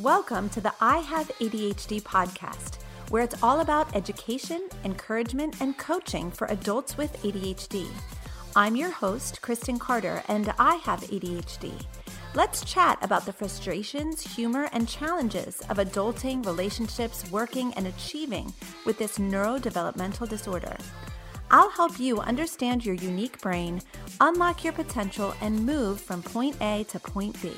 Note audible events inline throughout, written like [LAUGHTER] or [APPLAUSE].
Welcome to the I Have ADHD podcast, where it's all about education, encouragement, and coaching for adults with ADHD. I'm your host, Kristen Carter, and I have ADHD. Let's chat about the frustrations, humor, and challenges of adulting, relationships, working, and achieving with this neurodevelopmental disorder. I'll help you understand your unique brain, unlock your potential, and move from point A to point B.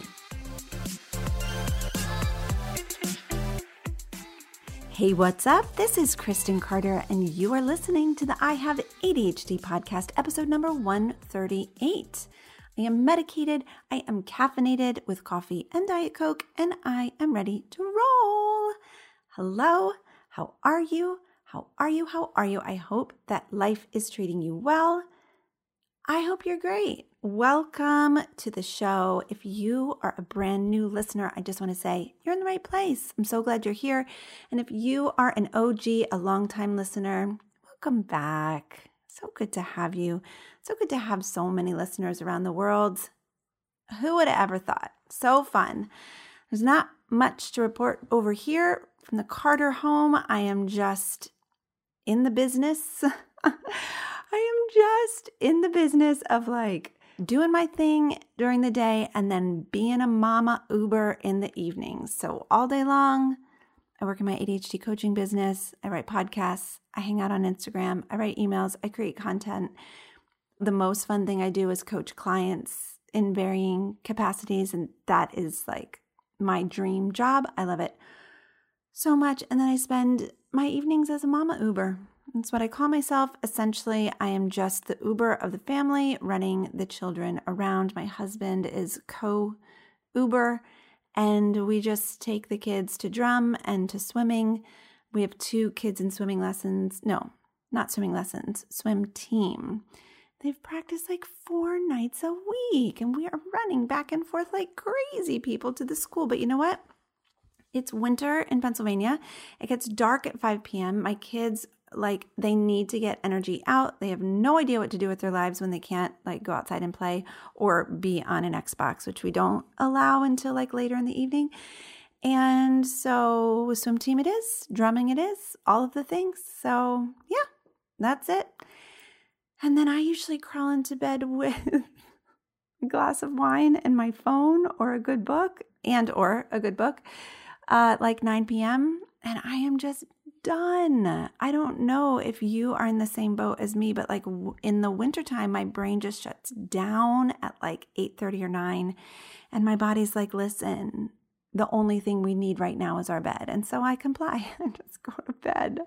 Hey, what's up? This is Kristen Carter, and you are listening to the I Have ADHD podcast, episode number 138. I am medicated, I am caffeinated with coffee and Diet Coke, and I am ready to roll. Hello, how are you? How are you? How are you? I hope that life is treating you well. I hope you're great. Welcome to the show. If you are a brand new listener, I just want to say you're in the right place. I'm so glad you're here. And if you are an OG, a longtime listener, welcome back. So good to have you. So good to have so many listeners around the world. Who would have ever thought? So fun. There's not much to report over here from the Carter home. I am just in the business. [LAUGHS] I am just in the business of like doing my thing during the day and then being a mama Uber in the evenings. So all day long, I work in my ADHD coaching business. I write podcasts. I hang out on Instagram. I write emails. I create content. The most fun thing I do is coach clients in varying capacities. And that is like my dream job. I love it so much. And then I spend my evenings as a mama Uber. That's what I call myself. Essentially, I am just the Uber of the family, running the children around. My husband is co Uber, and we just take the kids to drum and to swimming. We have two kids in swimming lessons. No, not swimming lessons, swim team. They've practiced like four nights a week, and we are running back and forth like crazy people to the school. But you know what? It's winter in Pennsylvania. It gets dark at 5 p.m. My kids like they need to get energy out. They have no idea what to do with their lives when they can't like go outside and play or be on an Xbox, which we don't allow until like later in the evening. And so swim team it is, drumming it is, all of the things. So yeah, that's it. And then I usually crawl into bed [LAUGHS] with a glass of wine and my phone or a good book and or a good book uh, like 9 p.m. And I am just done. I don't know if you are in the same boat as me, but like in the wintertime, my brain just shuts down at like 8 30 or 9. And my body's like, listen, the only thing we need right now is our bed. And so I comply [LAUGHS] and just go to bed.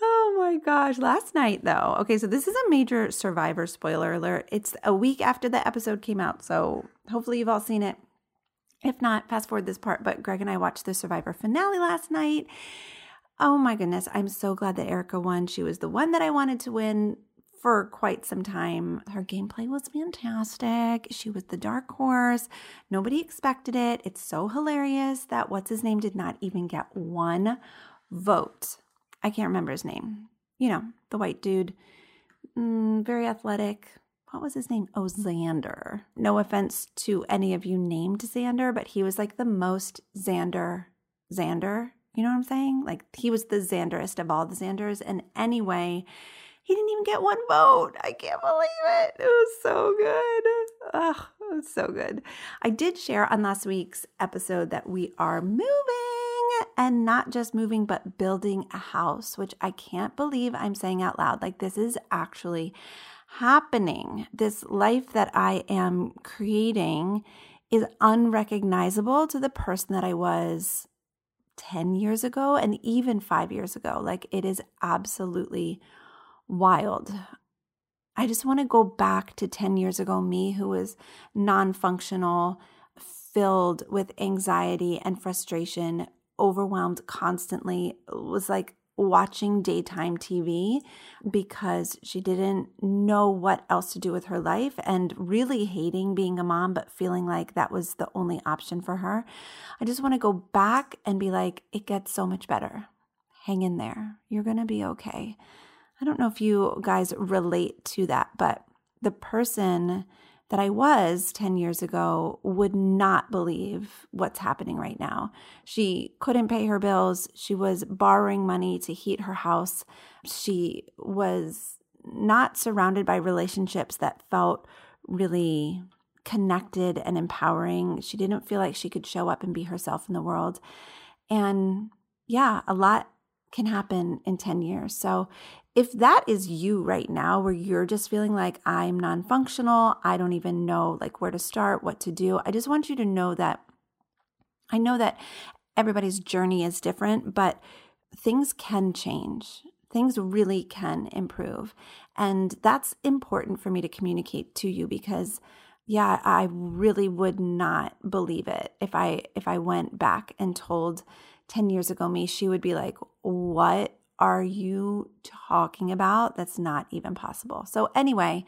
Oh my gosh. Last night, though. Okay, so this is a major survivor spoiler alert. It's a week after the episode came out. So hopefully you've all seen it. If not, fast forward this part. But Greg and I watched the survivor finale last night. Oh my goodness. I'm so glad that Erika won. She was the one that I wanted to win for quite some time. Her gameplay was fantastic. She was the dark horse. Nobody expected it. It's so hilarious that what's his name did not even get one vote. I can't remember his name. You know, the white dude, mm, very athletic. What was his name? Oh, Xander. No offense to any of you named Xander, but he was like the most Xander, Xander you know what I'm saying? Like he was the Xanderest of all the Xanders. And anyway, he didn't even get one vote. I can't believe it. It was so good. It was so good. I did share on last week's episode that we are moving and not just moving, but building a house, which I can't believe I'm saying out loud. Like this is actually happening. This life that I am creating is unrecognizable to the person that I was 10 years ago and even five years ago. Like it is absolutely wild. I just want to go back to 10 years ago, me who was non functional, filled with anxiety and frustration, overwhelmed constantly, was like watching daytime TV because she didn't know what else to do with her life and really hating being a mom, but feeling like that was the only option for her. I just want to go back and be like, it gets so much better. Hang in there. You're going to be okay. I don't know if you guys relate to that, but the person that I was 10 years ago would not believe what's happening right now. She couldn't pay her bills. She was borrowing money to heat her house. She was not surrounded by relationships that felt really connected and empowering. She didn't feel like she could show up and be herself in the world. And yeah, a lot can happen in 10 years. So if that is you right now where you're just feeling like I'm non-functional, I don't even know like where to start, what to do, I just want you to know that I know that everybody's journey is different, but things can change. Things really can improve. And that's important for me to communicate to you because yeah, I really would not believe it if I if I went back and told 10 years ago me, she would be like, "What are you talking about? That's not even possible. So, anyway,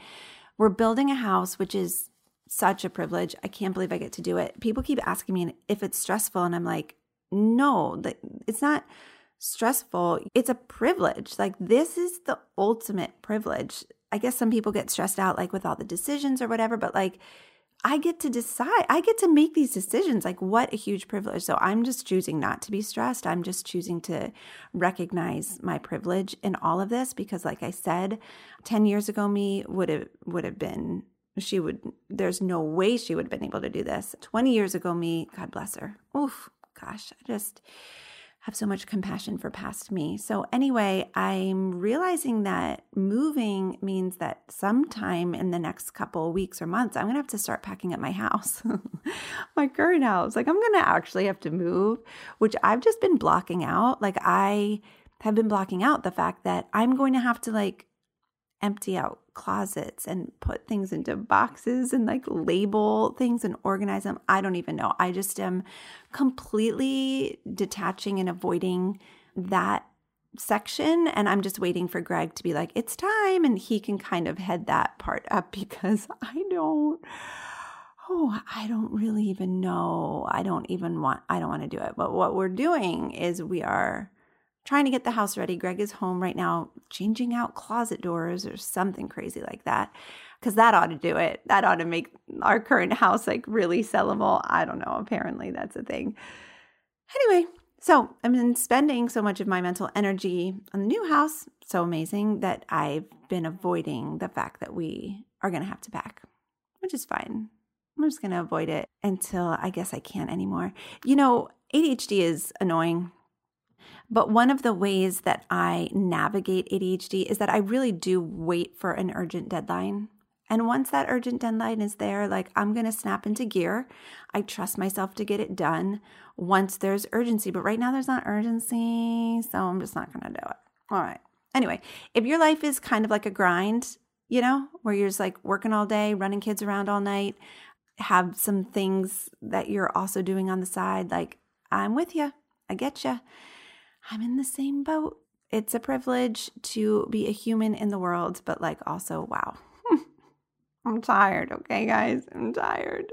we're building a house, which is such a privilege. I can't believe I get to do it. People keep asking me if it's stressful, and I'm like, no, it's not stressful. It's a privilege. Like, this is the ultimate privilege. I guess some people get stressed out, like with all the decisions or whatever, but like, I get to decide. I get to make these decisions. Like, what a huge privilege. So, I'm just choosing not to be stressed. I'm just choosing to recognize my privilege in all of this because, like I said, 10 years ago, me would have, would have been, she would, there's no way she would have been able to do this. 20 years ago, me, God bless her. Oof, gosh, I just, have so much compassion for past me. So, anyway, I'm realizing that moving means that sometime in the next couple weeks or months, I'm to have to start packing up my house, [LAUGHS] my current house. Like, I'm to actually have to move, which I've just been blocking out. Like, I have been blocking out the fact that I'm going to have to like empty out closets and put things into boxes and like label things and organize them. I don't even know. I just am completely detaching and avoiding that section and I'm just waiting for Greg to be like it's time and he can kind of head that part up [LAUGHS] because I don't oh I don't really even know I don't even want I don't want to do it but what we're doing is we are trying to get the house ready. Greg is home right now, changing out closet doors or something crazy like that. Because that ought to do it. That ought to make our current house like really sellable. I don't know. Apparently, that's a thing. Anyway, so I've been spending so much of my mental energy on the new house. So amazing that I've been avoiding the fact that we are going to have to pack, which is fine. I'm just going to avoid it until I guess I can't anymore. You know, ADHD is annoying but one of the ways that I navigate ADHD is that I really do wait for an urgent deadline. And once that urgent deadline is there, like I'm going to snap into gear. I trust myself to get it done once there's urgency. But right now, there's not urgency. So I'm just not going to do it. All right. Anyway, if your life is kind of like a grind, you know, where you're just like working all day, running kids around all night, have some things that you're also doing on the side, like I'm with you. I get you. I'm in the same boat. It's a privilege to be a human in the world, but like also, wow. [LAUGHS] I'm tired, okay, guys? I'm tired.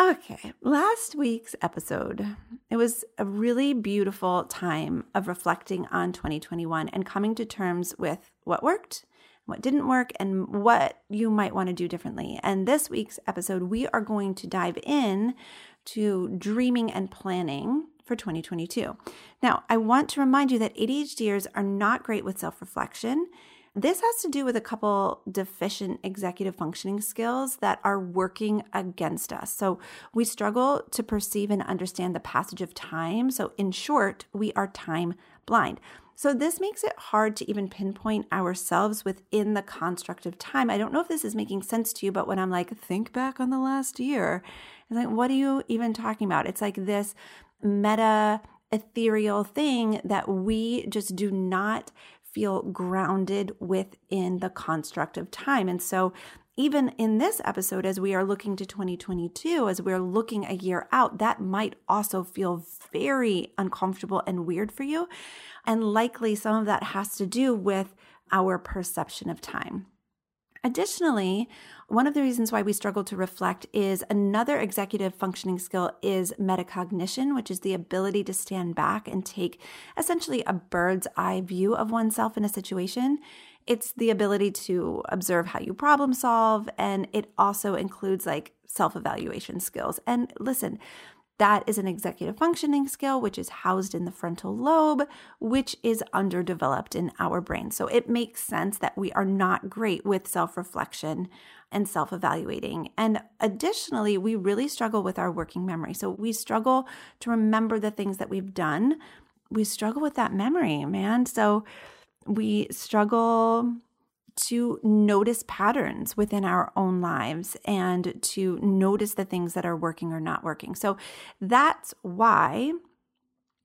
Okay, last week's episode, it was a really beautiful time of reflecting on 2021 and coming to terms with what worked, what didn't work, and what you might want to do differently. And this week's episode, we are going to dive in to dreaming and planning for 2022. Now, I want to remind you that ADHDers are not great with self reflection. This has to do with a couple deficient executive functioning skills that are working against us. So, we struggle to perceive and understand the passage of time. So, in short, we are time blind. So, this makes it hard to even pinpoint ourselves within the construct of time. I don't know if this is making sense to you, but when I'm like, think back on the last year, it's like, what are you even talking about? It's like this meta ethereal thing that we just do not feel grounded within the construct of time. And so, even in this episode, as we are looking to 2022, as we're looking a year out, that might also feel very uncomfortable and weird for you. And likely some of that has to do with our perception of time. Additionally, one of the reasons why we struggle to reflect is another executive functioning skill is metacognition, which is the ability to stand back and take essentially a bird's eye view of oneself in a situation. It's the ability to observe how you problem solve. And it also includes like self evaluation skills. And listen, that is an executive functioning skill, which is housed in the frontal lobe, which is underdeveloped in our brain. So it makes sense that we are not great with self reflection and self evaluating. And additionally, we really struggle with our working memory. So we struggle to remember the things that we've done. We struggle with that memory, man. So we struggle to notice patterns within our own lives and to notice the things that are working or not working. So that's why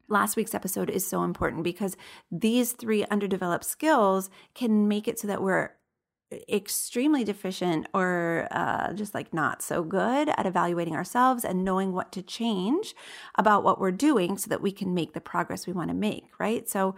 last week's episode is so important because these three underdeveloped skills can make it so that we're extremely deficient or uh, just like not so good at evaluating ourselves and knowing what to change about what we're doing so that we can make the progress we want to make, right? So,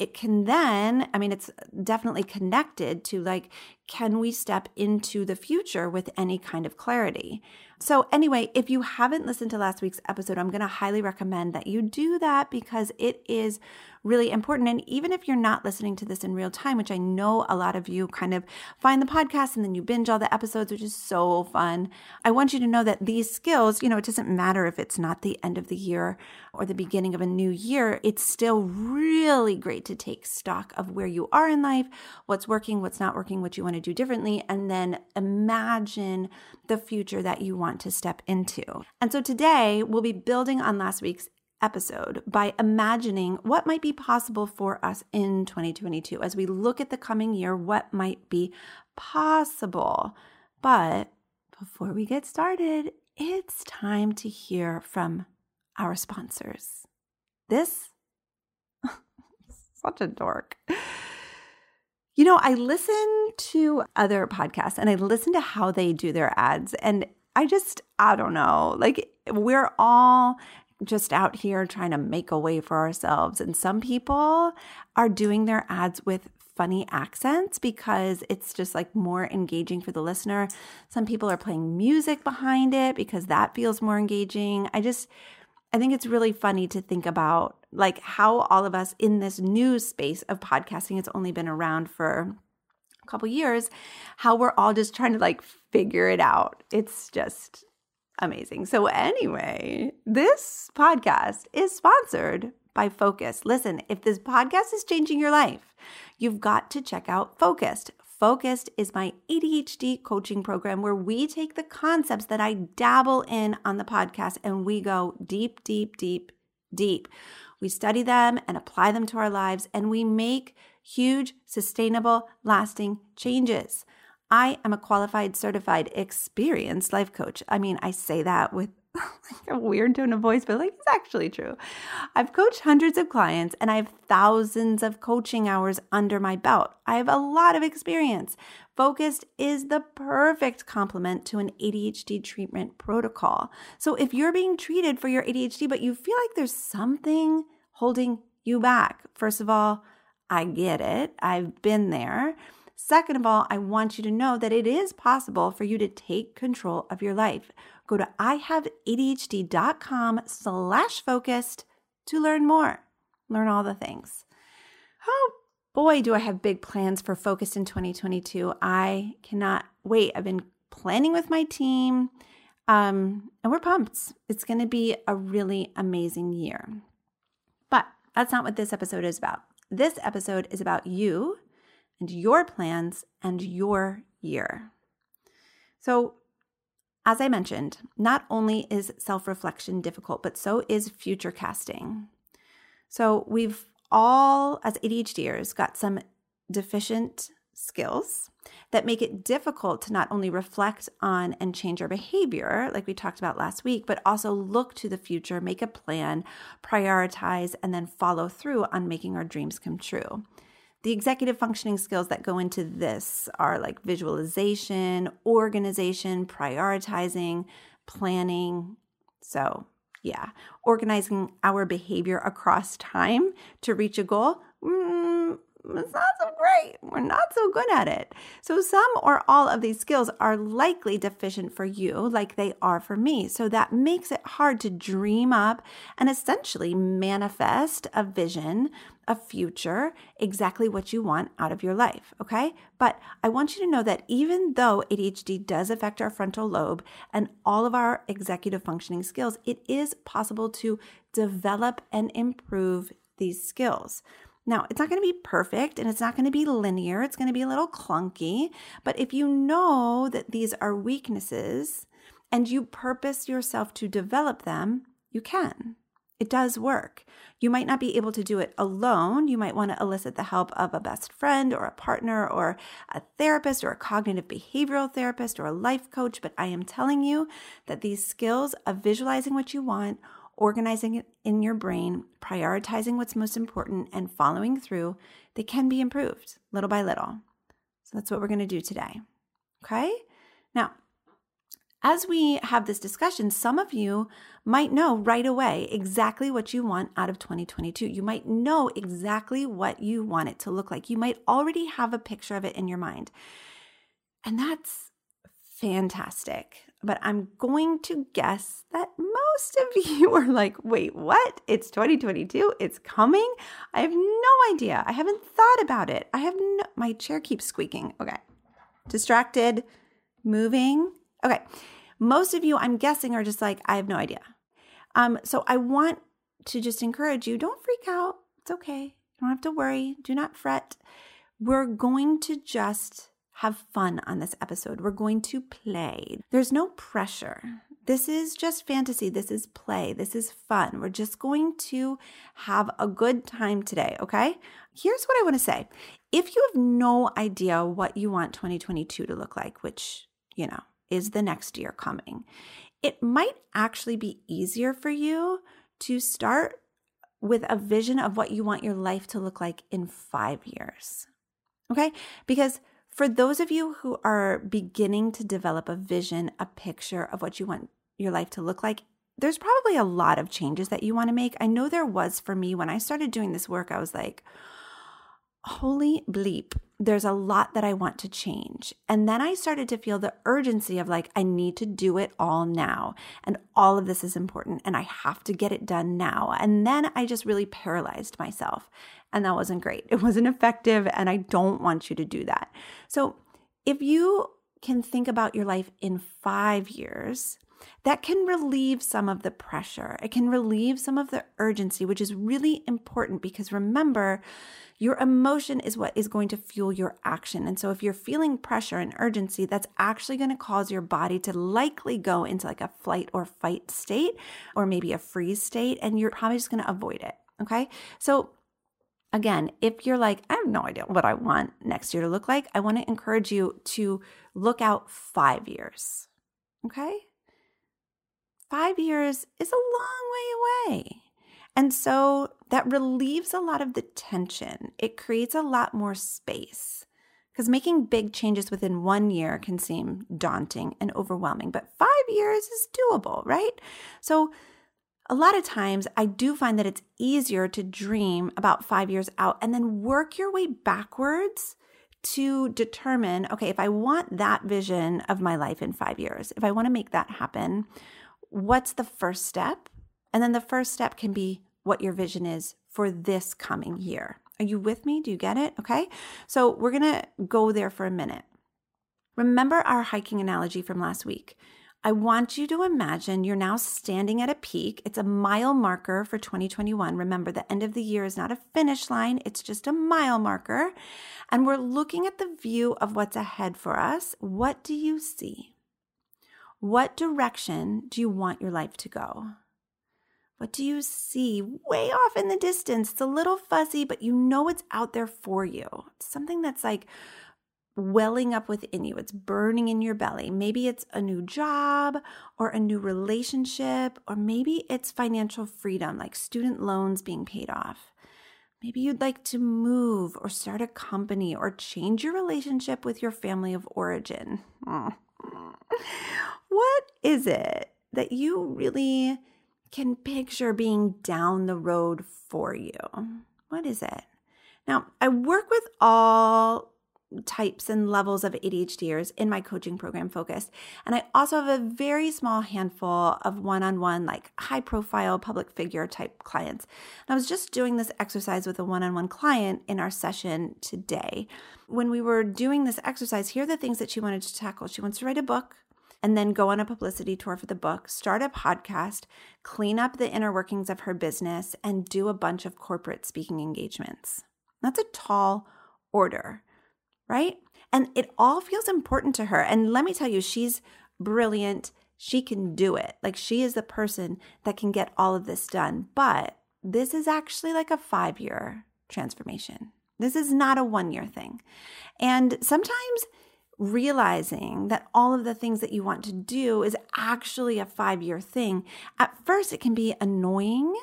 it can then, I mean, it's definitely connected to like, can we step into the future with any kind of clarity? So, anyway, if you haven't listened to last week's episode, I'm going to highly recommend that you do that because it is really important. And even if you're not listening to this in real time, which I know a lot of you kind of find the podcast and then you binge all the episodes, which is so fun, I want you to know that these skills, you know, it doesn't matter if it's not the end of the year or the beginning of a new year, it's still really great to take stock of where you are in life, what's working, what's not working, what you want to do differently, and then imagine the future that you want to step into. And so today we'll be building on last week's episode by imagining what might be possible for us in 2022 as we look at the coming year, what might be possible. But before we get started, it's time to hear from our sponsors. This, [LAUGHS] such a dork. You know, I listen to other podcasts and I listen to how they do their ads, and I just, I don't know, like we're all just out here trying to make a way for ourselves. And some people are doing their ads with funny accents because it's just like more engaging for the listener. Some people are playing music behind it because that feels more engaging. I just, I think it's really funny to think about like how all of us in this new space of podcasting, it's only been around for a couple years, how we're all just trying to like figure it out. It's just amazing. So, anyway, this podcast is sponsored by Focused. Listen, if this podcast is changing your life, you've got to check out Focused. Focused is my ADHD coaching program where we take the concepts that I dabble in on the podcast and we go deep, deep, deep, deep. We study them and apply them to our lives and we make huge, sustainable, lasting changes. I am a qualified, certified, experienced life coach. I mean, I say that with [LAUGHS] like a weird tone of voice, but like it's actually true. I've coached hundreds of clients and I have thousands of coaching hours under my belt. I have a lot of experience. Focused is the perfect complement to an ADHD treatment protocol. So if you're being treated for your ADHD, but you feel like there's something holding you back, first of all, I get it. I've been there. Second of all, I want you to know that it is possible for you to take control of your life. Go to ihaveadhd.com slash focused to learn more. Learn all the things. Oh boy, do I have big plans for Focused in 2022. I cannot wait. I've been planning with my team, um, and we're pumped. It's going to be a really amazing year. But that's not what this episode is about. This episode is about you and your plans and your year. So, as I mentioned, not only is self reflection difficult, but so is future casting. So, we've all, as ADHDers, got some deficient skills that make it difficult to not only reflect on and change our behavior, like we talked about last week, but also look to the future, make a plan, prioritize, and then follow through on making our dreams come true. The executive functioning skills that go into this are like visualization, organization, prioritizing, planning. So, yeah, organizing our behavior across time to reach a goal. Mm, it's not so great. We're not so good at it. So, some or all of these skills are likely deficient for you, like they are for me. So, that makes it hard to dream up and essentially manifest a vision, a future, exactly what you want out of your life. Okay. But I want you to know that even though ADHD does affect our frontal lobe and all of our executive functioning skills, it is possible to develop and improve these skills. Now, it's not going to be perfect and it's not going to be linear. It's going to be a little clunky. But if you know that these are weaknesses and you purpose yourself to develop them, you can. It does work. You might not be able to do it alone. You might want to elicit the help of a best friend or a partner or a therapist or a cognitive behavioral therapist or a life coach. But I am telling you that these skills of visualizing what you want organizing it in your brain, prioritizing what's most important, and following through, they can be improved little by little. So that's what we're going to do today. Okay? Now, as we have this discussion, some of you might know right away exactly what you want out of 2022. You might know exactly what you want it to look like. You might already have a picture of it in your mind. And that's fantastic but I'm going to guess that most of [LAUGHS] you are like, wait, what? It's 2022. It's coming. I have no idea. I haven't thought about it. I have no, my chair keeps squeaking. Okay. Distracted, moving. Okay. Most of you, I'm guessing, are just like, I have no idea. Um, so I want to just encourage you don't freak out. It's okay. You don't have to worry. Do not fret. We're going to just have fun on this episode. We're going to play. There's no pressure. This is just fantasy. This is play. This is fun. We're just going to have a good time today, okay? Here's what I want to say. If you have no idea what you want 2022 to look like, which, you know, is the next year coming, it might actually be easier for you to start with a vision of what you want your life to look like in five years. Okay? Because for those of you who are beginning to develop a vision, a picture of what you want your life to look like, there's probably a lot of changes that you want to make. I know there was for me when I started doing this work, I was like, holy bleep, there's a lot that I want to change. And then I started to feel the urgency of like, I need to do it all now. And all of this is important and I have to get it done now. And then I just really paralyzed myself. And that wasn't great. It wasn't effective. And I don't want you to do that. So if you can think about your life in five years, that can relieve some of the pressure. It can relieve some of the urgency, which is really important because remember, your emotion is what is going to fuel your action. And so if you're feeling pressure and urgency, that's actually going to cause your body to likely go into like a flight or fight state or maybe a freeze state, and you're probably just going to avoid it. Okay. So again, if you're like, I have no idea what I want next year to look like, I want to encourage you to look out five years. Okay? Five years is a long way away. And so that relieves a lot of the tension. It creates a lot more space because making big changes within one year can seem daunting and overwhelming, but five years is doable, right? So a lot of times I do find that it's easier to dream about five years out and then work your way backwards to determine okay, if I want that vision of my life in five years, if I want to make that happen, what's the first step? And then the first step can be what your vision is for this coming year. Are you with me? Do you get it? Okay. So we're going to go there for a minute. Remember our hiking analogy from last week. I want you to imagine you're now standing at a peak. It's a mile marker for 2021. Remember, the end of the year is not a finish line, it's just a mile marker. And we're looking at the view of what's ahead for us. What do you see? What direction do you want your life to go? What do you see way off in the distance? It's a little fuzzy, but you know it's out there for you. It's something that's like welling up within you. It's burning in your belly. Maybe it's a new job or a new relationship, or maybe it's financial freedom, like student loans being paid off. Maybe you'd like to move or start a company or change your relationship with your family of origin. Mm. What is it that you really can picture being down the road for you? What is it? Now, I work with all types and levels of ADHDers in my coaching program Focused. And I also have a very small handful of one on one, like high profile public figure type clients. And I was just doing this exercise with a one on one client in our session today. When we were doing this exercise, here are the things that she wanted to tackle. She wants to write a book and then go on a publicity tour for the book, start a podcast, clean up the inner workings of her business, and do a bunch of corporate speaking engagements. That's a tall order right? And it all feels important to her. And let me tell you, she's brilliant. She can do it. Like she is the person that can get all of this done. But this is actually like a five year transformation. This is not a one year thing. And sometimes realizing that all of the things that you want to do is actually a five year thing, at first it can be annoying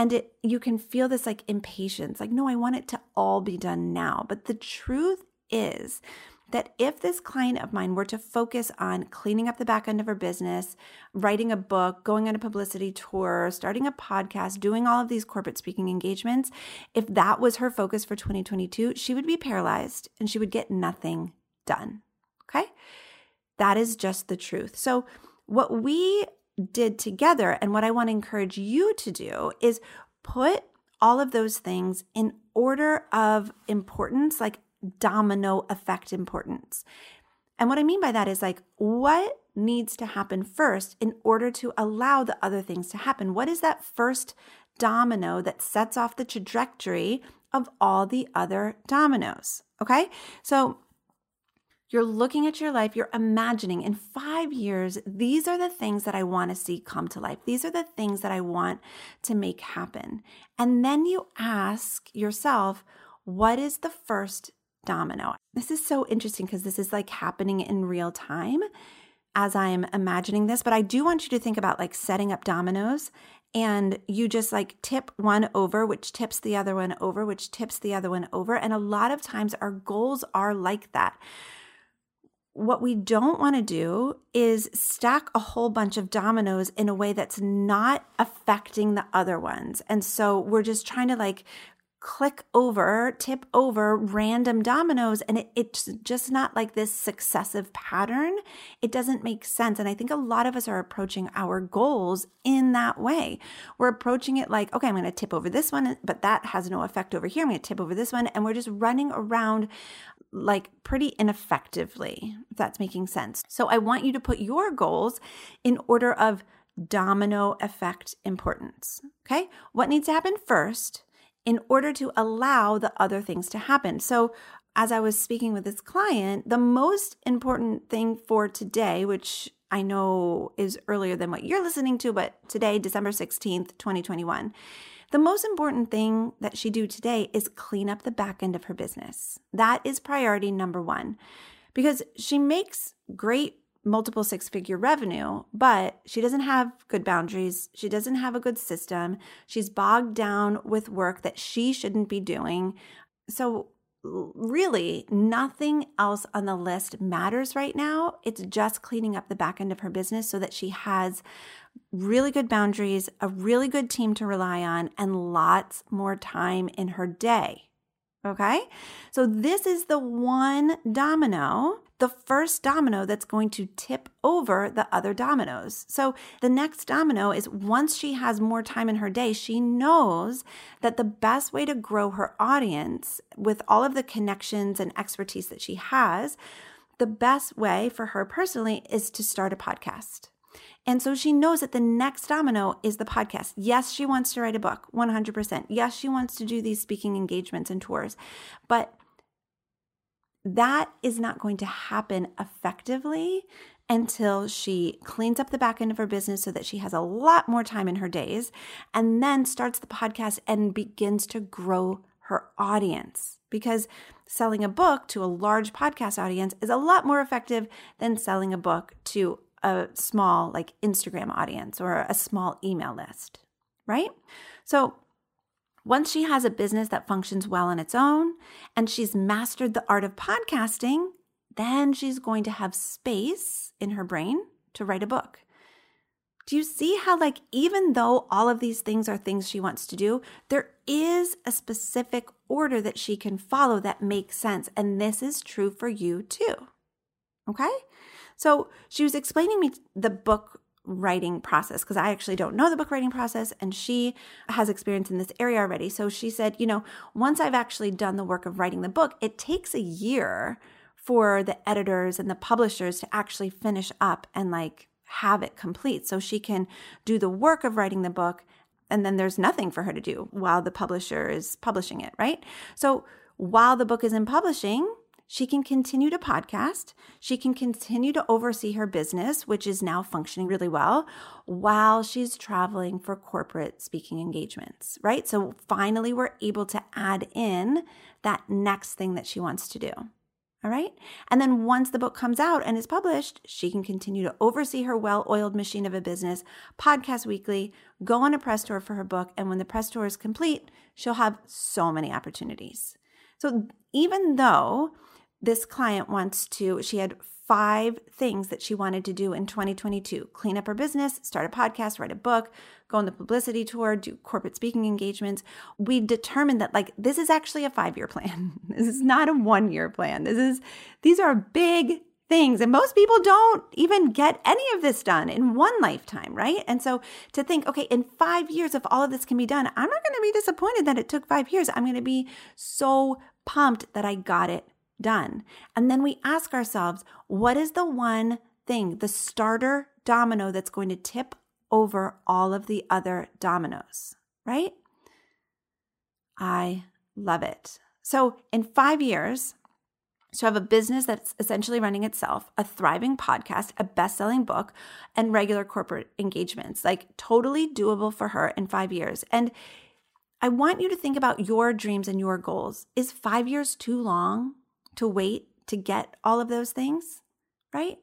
and it you can feel this like impatience like no i want it to all be done now but the truth is that if this client of mine were to focus on cleaning up the back end of her business, writing a book, going on a publicity tour, starting a podcast, doing all of these corporate speaking engagements, if that was her focus for 2022, she would be paralyzed and she would get nothing done. Okay? That is just the truth. So, what we did together and what I want to encourage you to do is put all of those things in order of importance, like domino effect importance. And what I mean by that is like, what needs to happen first in order to allow the other things to happen? What is that first domino that sets off the trajectory of all the other dominoes? Okay. So you're looking at your life, you're imagining in five years, these are the things that I want to see come to life. These are the things that I want to make happen. And then you ask yourself, what is the first domino. This is so interesting because this is like happening in real time as I'm imagining this, but I do want you to think about like setting up dominoes and you just like tip one over, which tips the other one over, which tips the other one over. And a lot of times our goals are like that. What we don't want to do is stack a whole bunch of dominoes in a way that's not affecting the other ones. And so we're just trying to like click over, tip over random dominoes, and it, it's just not like this successive pattern. It doesn't make sense. And I think a lot of us are approaching our goals in that way. We're approaching it like, okay, I'm going to tip over this one, but that has no effect over here. I'm going to tip over this one. And we're just running around like pretty ineffectively, if that's making sense. So I want you to put your goals in order of domino effect importance. Okay. What needs to happen first? In order to allow the other things to happen. So, as I was speaking with this client, the most important thing for today, which I know is earlier than what you're listening to, but today, December 16th, 2021, the most important thing that she do today is clean up the back end of her business. That is priority number 1 because she makes great multiple six figure revenue, but she doesn't have good boundaries. She doesn't have a good system. She's bogged down with work that she shouldn't be doing. So, really, nothing else on the list matters right now. It's just cleaning up the back end of her business so that she has really good boundaries, a really good team to rely on, and lots more time in her day. Okay. So this is the one domino, the first domino that's going to tip over the other dominoes. So the next domino is once she has more time in her day, she knows that the best way to grow her audience with all of the connections and expertise that she has, the best way for her personally is to start a podcast. And so she knows that the next domino is the podcast. Yes, she wants to write a book, 100%. Yes, she wants to do these speaking engagements and tours. But that is not going to happen effectively until she cleans up the back end of her business so that she has a lot more time in her days and then starts the podcast and begins to grow her audience. Because selling a book to a large podcast audience is a lot more effective than selling a book to a small like Instagram audience or a small email list, right? So once she has a business that functions well on its own and she's mastered the art of podcasting, then she's going to have space in her brain to write a book. Do you see how, like, even though all of these things are things she wants to do, there is a specific order that she can follow that makes sense. And this is true for you too. Okay? So she was explaining me the book writing process because I actually don't know the book writing process and she has experience in this area already. So she said, you know, once I've actually done the work of writing the book, it takes a year for the editors and the publishers to actually finish up and like have it complete. So she can do the work of writing the book and then there's nothing for her to do while the publisher is publishing it, right? So while the book is in publishing, she can continue to podcast. She can continue to oversee her business, which is now functioning really well, while she's traveling for corporate speaking engagements, right? So finally, we're able to add in that next thing that she wants to do. All right. And then once the book comes out and is published, she can continue to oversee her well oiled machine of a business, podcast weekly, go on a press tour for her book. And when the press tour is complete, she'll have so many opportunities. So even though this client wants to, she had five things that she wanted to do in 2022 clean up her business, start a podcast, write a book, go on the publicity tour, do corporate speaking engagements. We determined that like this is actually a 5-year plan. [LAUGHS] This is not a 1-year plan. This is these are big things and most people don't even get any of this done in one lifetime, right? And so to think, okay, in 5 years if all of this can be done, I'm not going to be disappointed that it took 5 years. I'm going to be so pumped that I got it done. And then we ask ourselves, what is the one thing, the starter domino that's going to tip over all of the other dominoes, right? I love it. So, in five years, to have a business that's essentially running itself, a thriving podcast, a best selling book, and regular corporate engagements. Like, totally doable for her in five years. And I want you to think about your dreams and your goals. Is five years too long? To wait to get all of those things, right?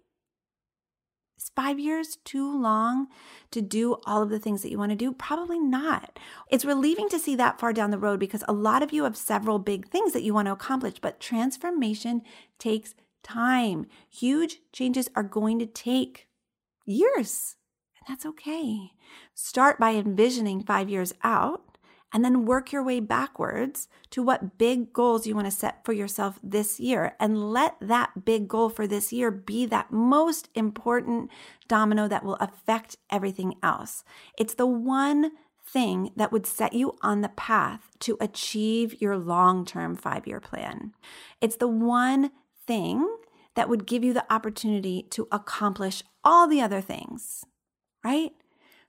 Is five years too long to do all of the things that you want to do? Probably not. It's relieving to see that far down the road because a lot of you have several big things that you want to accomplish, but transformation takes time. Huge changes are going to take years, and that's okay. Start by envisioning five years out and then work your way backwards to what big goals you want to set for yourself this year. And let that big goal for this year be that most important domino that will affect everything else. It's the one thing that would set you on the path to achieve your long term five year plan. It's the one thing that would give you the opportunity to accomplish all the other things, right?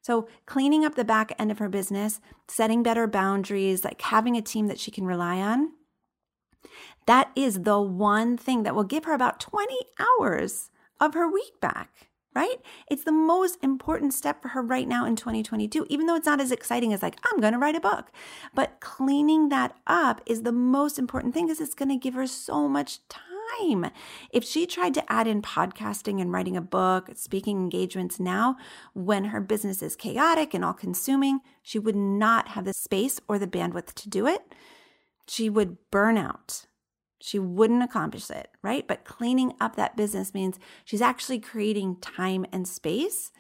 So, cleaning up the back end of her business, setting better boundaries, like having a team that she can rely on, that is the one thing that will give her about 20 hours of her week back, right? It's the most important step for her right now in 2022, even though it's not as exciting as, like, I'm going to write a book. But cleaning that up is the most important thing because it's going to give her so much time time. If she tried to add in podcasting and writing a book, speaking engagements now, when her business is chaotic and all consuming, she would not have the space or the bandwidth to do it. She would burn out. She wouldn't accomplish it, right? But cleaning up that business means she's actually creating time and space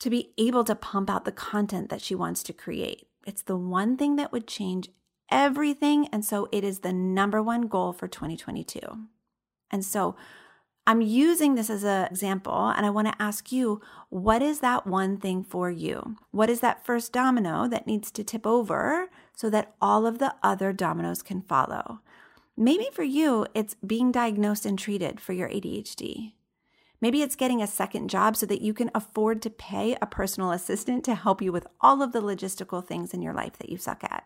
to be able to pump out the content that she wants to create. It's the one thing that would change everything. And so it is the number one goal for 2022. And so I'm using this as an example, and I want to ask you what is that one thing for you? What is that first domino that needs to tip over so that all of the other dominoes can follow? Maybe for you, it's being diagnosed and treated for your ADHD. Maybe it's getting a second job so that you can afford to pay a personal assistant to help you with all of the logistical things in your life that you suck at.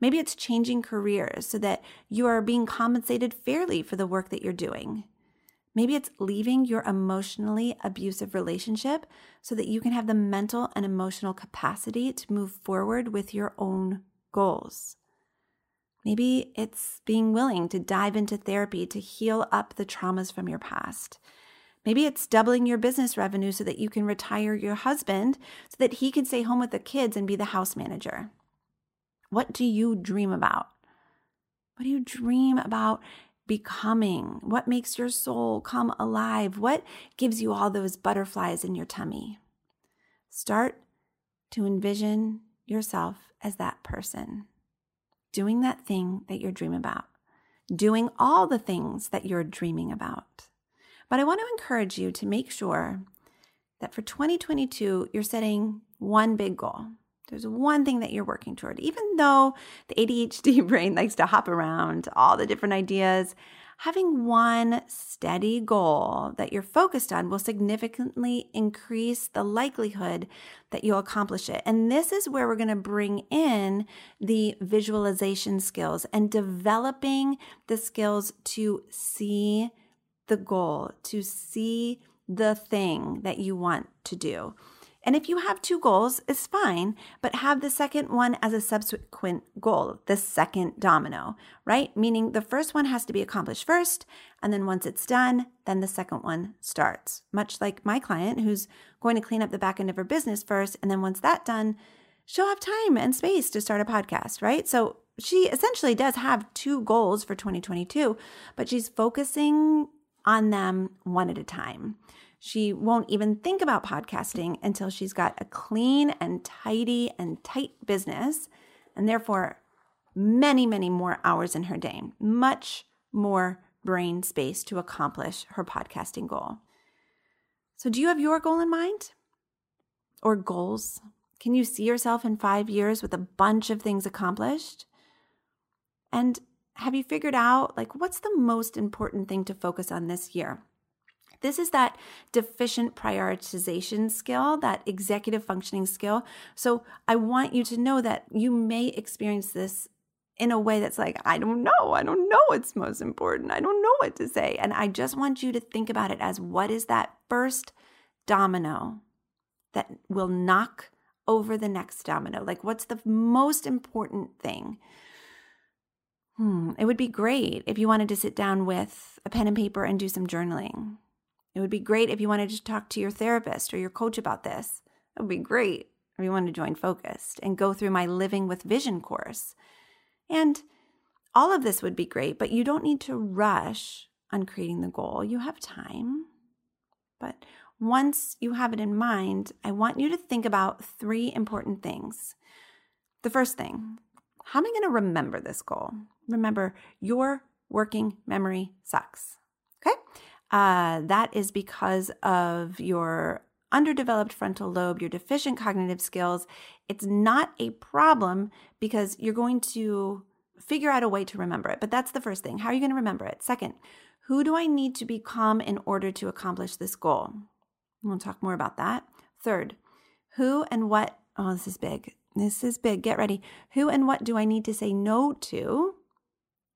Maybe it's changing careers so that you are being compensated fairly for the work that you're doing. Maybe it's leaving your emotionally abusive relationship so that you can have the mental and emotional capacity to move forward with your own goals. Maybe it's being willing to dive into therapy to heal up the traumas from your past. Maybe it's doubling your business revenue so that you can retire your husband so that he can stay home with the kids and be the house manager. What do you dream about? What do you dream about becoming? What makes your soul come alive? What gives you all those butterflies in your tummy? start to envision yourself as that person, doing that thing that you're dreaming about, doing all the things that you're dreaming about. But I want to encourage you to make sure that for 2022, you're setting one big goal. There's one thing that you're working toward. Even though the ADHD [LAUGHS] brain likes to hop around all the different ideas, having one steady goal that you're focused on will significantly increase the likelihood that you'll accomplish it. And this is where we're going to bring in the visualization skills and developing the skills to see the goal, to see the thing that you want to do. And if you have two goals, it's fine, but have the second one as a subsequent goal, the second domino, right? Meaning the first one has to be accomplished first, and then once it's done, then the second one starts. Much like my client who's going to clean up the back end of her business first, and then once that's done, she'll have time and space to start a podcast, right? So she essentially does have two goals for 2022, but she's focusing on them one at a time. She won't even think about podcasting until she's got a clean and tidy and tight business, and therefore many, many more hours in her day, much more brain space to accomplish her podcasting goal. So, do you have your goal in mind or goals? Can you see yourself in five years with a bunch of things accomplished? And have you figured out, like, what's the most important thing to focus on this year? This is that deficient prioritization skill, that executive functioning skill. So I want you to know that you may experience this in a way that's like, I don't know. I don't know what's most important. I don't know what to say. And I just want you to think about it as what is that first domino that will knock over the next domino? Like, what's the most important thing? Hmm, it would be great if you wanted to sit down with a pen and paper and do some journaling. It would be great if you wanted to talk to your therapist or your coach about this. It would be great if you wanted to join Focused and go through my Living with Vision course. And all of this would be great, but you don't need to rush on creating the goal. You have time. But once you have it in mind, I want you to think about three important things. The first thing, how am I going to remember this goal? Remember, your working memory sucks. Okay? Uh, that is because of your underdeveloped frontal lobe, your deficient cognitive skills. It's not a problem because you're going to figure out a way to remember it. But that's the first thing. How are you going to remember it? Second, who do I need to become in order to accomplish this goal? We'll talk more about that. Third, who and what, oh, this is big. This is big. Get ready. Who and what do I need to say no to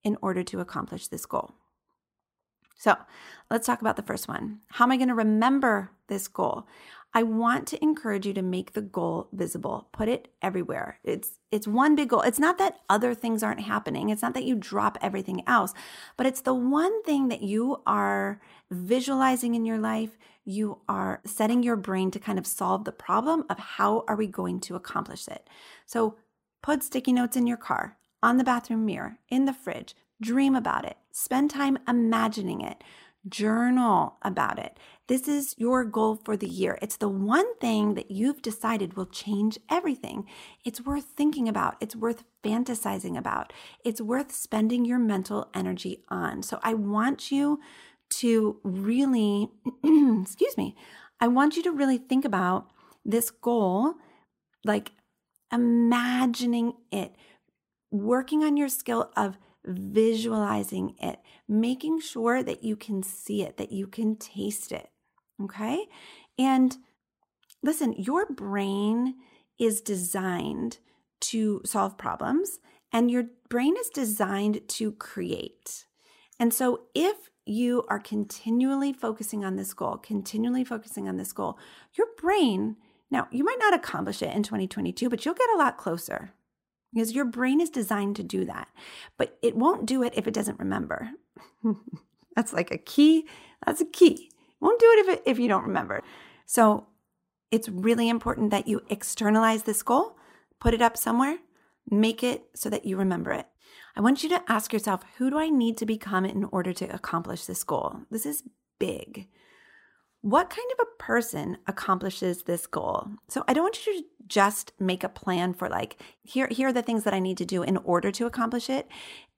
in order to accomplish this goal? So let's talk about the first one. How am I going to remember this goal? I want to encourage you to make the goal visible. Put it everywhere. It's it's one big goal. It's not that other things aren't happening. It's not that you drop everything else, but it's the one thing that you are visualizing in your life. You are setting your brain to kind of solve the problem of how are we going to accomplish it. So put sticky notes in your car, on the bathroom mirror, in the fridge. Dream about it. Spend time imagining it. Journal about it. This is your goal for the year. It's the one thing that you've decided will change everything. It's worth thinking about. It's worth fantasizing about. It's worth spending your mental energy on. So I want you to really, [CLEARS THROAT] excuse me, I want you to really think about this goal, like imagining it, working on your skill of visualizing it, making sure that you can see it, that you can taste it. Okay. And listen, your brain is designed to solve problems and your brain is designed to create. And so if you are continually focusing on this goal, continually focusing on this goal, your brain, now you might not accomplish it in 2022, but you'll get a lot closer because your brain is designed to do that, but it won't do it if it doesn't remember. [LAUGHS] that's like a key. That's a key. It won't do it if, it if you don't remember. So it's really important that you externalize this goal, put it up somewhere, make it so that you remember it. I want you to ask yourself who do I need to become in order to accomplish this goal? This is big. What kind of a person accomplishes this goal? So I don't want you to just make a plan for like, here, here are the things that I need to do in order to accomplish it.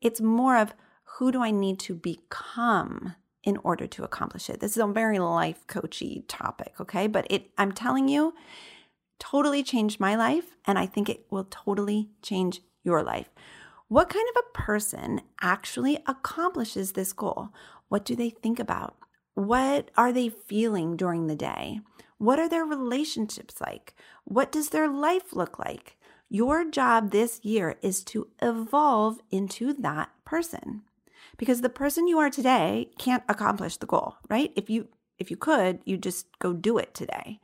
It's more of who do I need to become in order to accomplish it? This is a very life coachy topic, okay? But it I'm telling you, totally changed my life, and I think it will totally change your life. What kind of a person actually accomplishes this goal? What do they think about? What are they feeling during the day? What are their relationships like? What does their life look like? Your job this year is to evolve into that person. Because the person you are today can't accomplish the goal, right? If you if you could, you just go do it today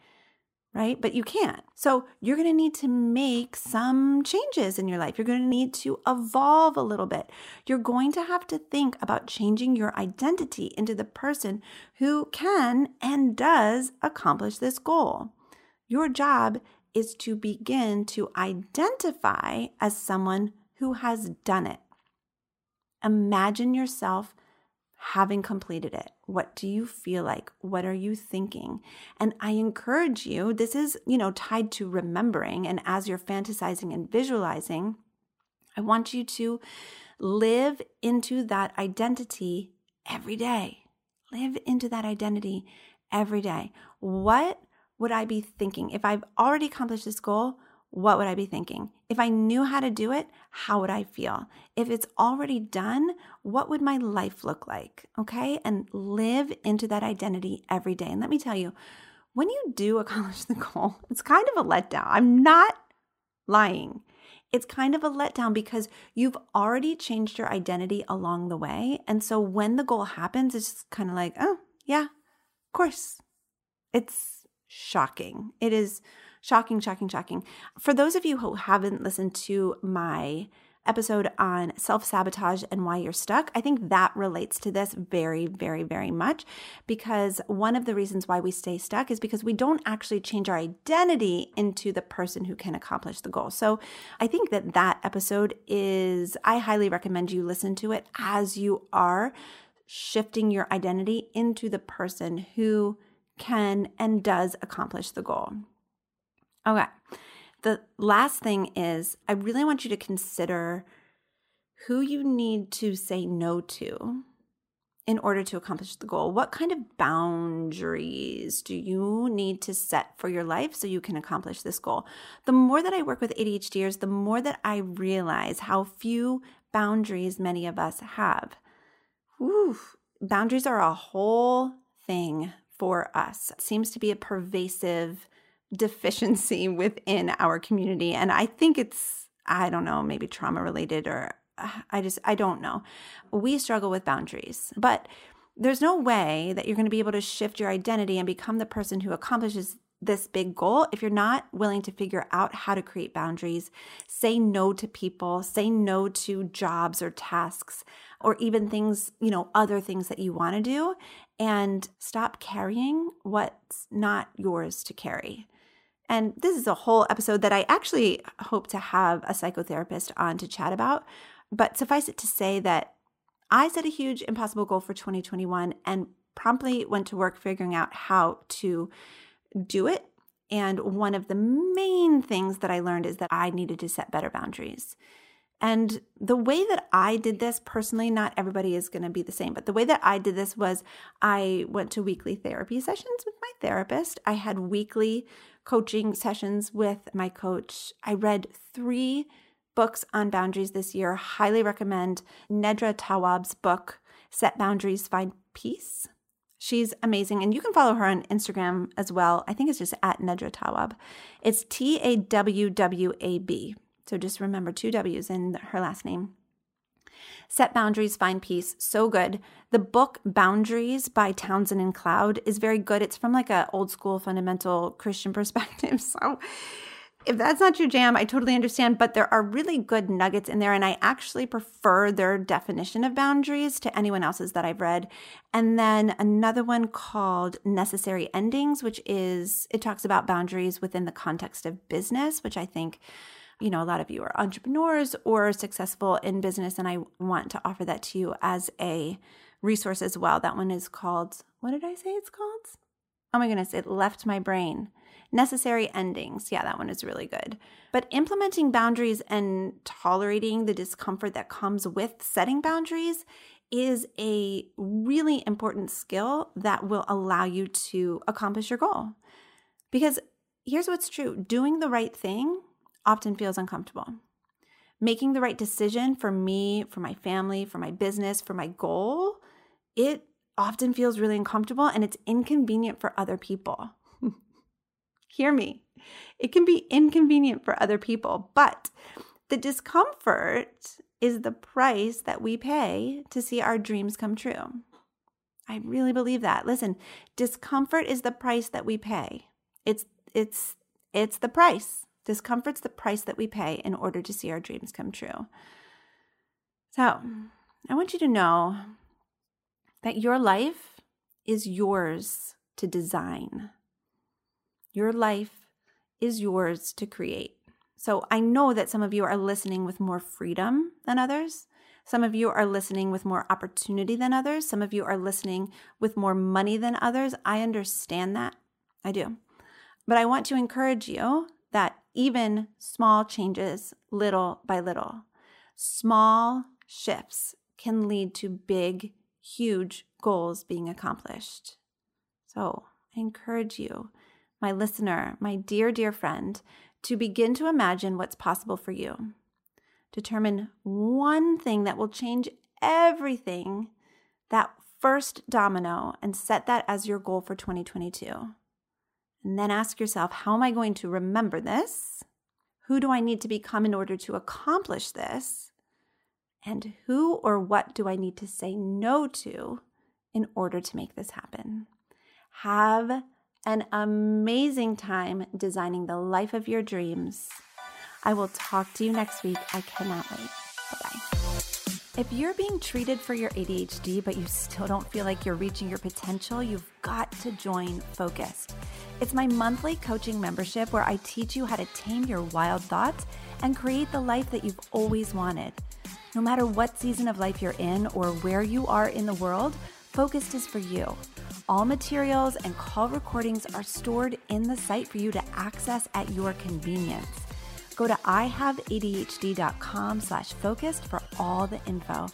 right? But you can't. So you're going to need to make some changes in your life. You're going to need to evolve a little bit. You're going to have to think about changing your identity into the person who can and does accomplish this goal. Your job is to begin to identify as someone who has done it. Imagine yourself having completed it? What do you feel like? What are you thinking? And I encourage you, this is, you know, tied to remembering. And as you're fantasizing and visualizing, I want you to live into that identity every day. Live into that identity every day. What would I be thinking? If I've already accomplished this goal, what would I be thinking? If I knew how to do it, how would I feel? If it's already done, what would my life look like? Okay. And live into that identity every day. And let me tell you, when you do [LAUGHS] accomplish the goal, it's kind of a letdown. I'm not lying. It's kind of a letdown because you've already changed your identity along the way. And so when the goal happens, it's just kind of like, oh, yeah, of course. It's shocking. It is Shocking, shocking, shocking. For those of you who haven't listened to my episode on self sabotage and why you're stuck, I think that relates to this very, very, very much because one of the reasons why we stay stuck is because we don't actually change our identity into the person who can accomplish the goal. So I think that that episode is, I highly recommend you listen to it as you are shifting your identity into the person who can and does accomplish the goal. Okay. The last thing is I really want you to consider who you need to say no to in order to accomplish the goal. What kind of boundaries do you need to set for your life so you can accomplish this goal? The more that I work with ADHDers, the more that I realize how few boundaries many of us have. Ooh, boundaries are a whole thing for us. It seems to be a pervasive deficiency [LAUGHS] within our community. And I think it's, I don't know, maybe trauma related or uh, I just, I don't know. We struggle with boundaries, but there's no way that you're going to be able to shift your identity and become the person who accomplishes this big goal if you're not willing to figure out how to create boundaries, say no to people, say no to jobs or tasks, or even things, you know, other things that you want to do, and stop carrying what's not yours to carry. And this is a whole episode that I actually hope to have a psychotherapist on to chat about. But suffice it to say that I set a huge impossible goal for 2021 and promptly went to work figuring out how to do it. And one of the main things that I learned is that I needed to set better boundaries. And the way that I did this personally, not everybody is going to be the same, but the way that I did this was I went to weekly therapy sessions with my therapist. I had weekly coaching sessions with my coach. I read three books on boundaries this year. Highly recommend Nedra Tawwab's book, Set Boundaries, Find Peace. She's amazing. And you can follow her on Instagram as well. I think it's just at Nedra Tawwab. It's T A W W A B. So just remember two W's in her last name. Set Boundaries, Find Peace, so good. The book Boundaries by Townsend and Cloud is very good. It's from like a old school fundamental Christian [LAUGHS] perspective. So if that's not your jam, I totally understand, but there are really good nuggets in there. And I actually prefer their definition of boundaries to anyone else's that I've read. And then another one called Necessary Endings, which is, it talks about boundaries within the context of business, which I think you know, a lot of you are entrepreneurs or successful in business, and I want to offer that to you as a resource as well. That one is called, what did I say it's called? Oh my goodness, it left my brain. Necessary endings. Yeah, that one is really good. But implementing boundaries and tolerating the discomfort that comes with setting boundaries is a really important skill that will allow you to accomplish your goal. Because here's what's true doing the right thing often feels uncomfortable. Making the right decision for me, for my family, for my business, for my goal, it often feels really uncomfortable and it's inconvenient for other people. [LAUGHS] Hear me. It can be inconvenient for other people, but the discomfort is the price that we pay to see our dreams come true. I really believe that. Listen, discomfort is the price that we pay. It's it's it's the price. Discomfort's the price that we pay in order to see our dreams come true. So, I want you to know that your life is yours to design. Your life is yours to create. So I know that some of you are listening with more freedom than others. Some of you are listening with more opportunity than others. Some of you are listening with more money than others. I understand that. I do. But I want to encourage you even small changes, little by little, small shifts can lead to big, huge goals being accomplished. So I encourage you, my listener, my dear, dear friend, to begin to imagine what's possible for you. Determine one thing that will change everything, that first domino, and set that as your goal for 2022. And then ask yourself, how am I going to remember this? Who do I need to become in order to accomplish this? And who or what do I need to say no to in order to make this happen? Have an amazing time designing the life of your dreams. I will talk to you next week. I cannot wait. Bye bye. If you're being treated for your ADHD, but you still don't feel like you're reaching your potential, you've got to join Focused. It's my monthly coaching membership where I teach you how to tame your wild thoughts and create the life that you've always wanted. No matter what season of life you're in or where you are in the world, Focused is for you. All materials and call recordings are stored in the site for you to access at your convenience. Go to ihaveadhd.com slash focused for all the info.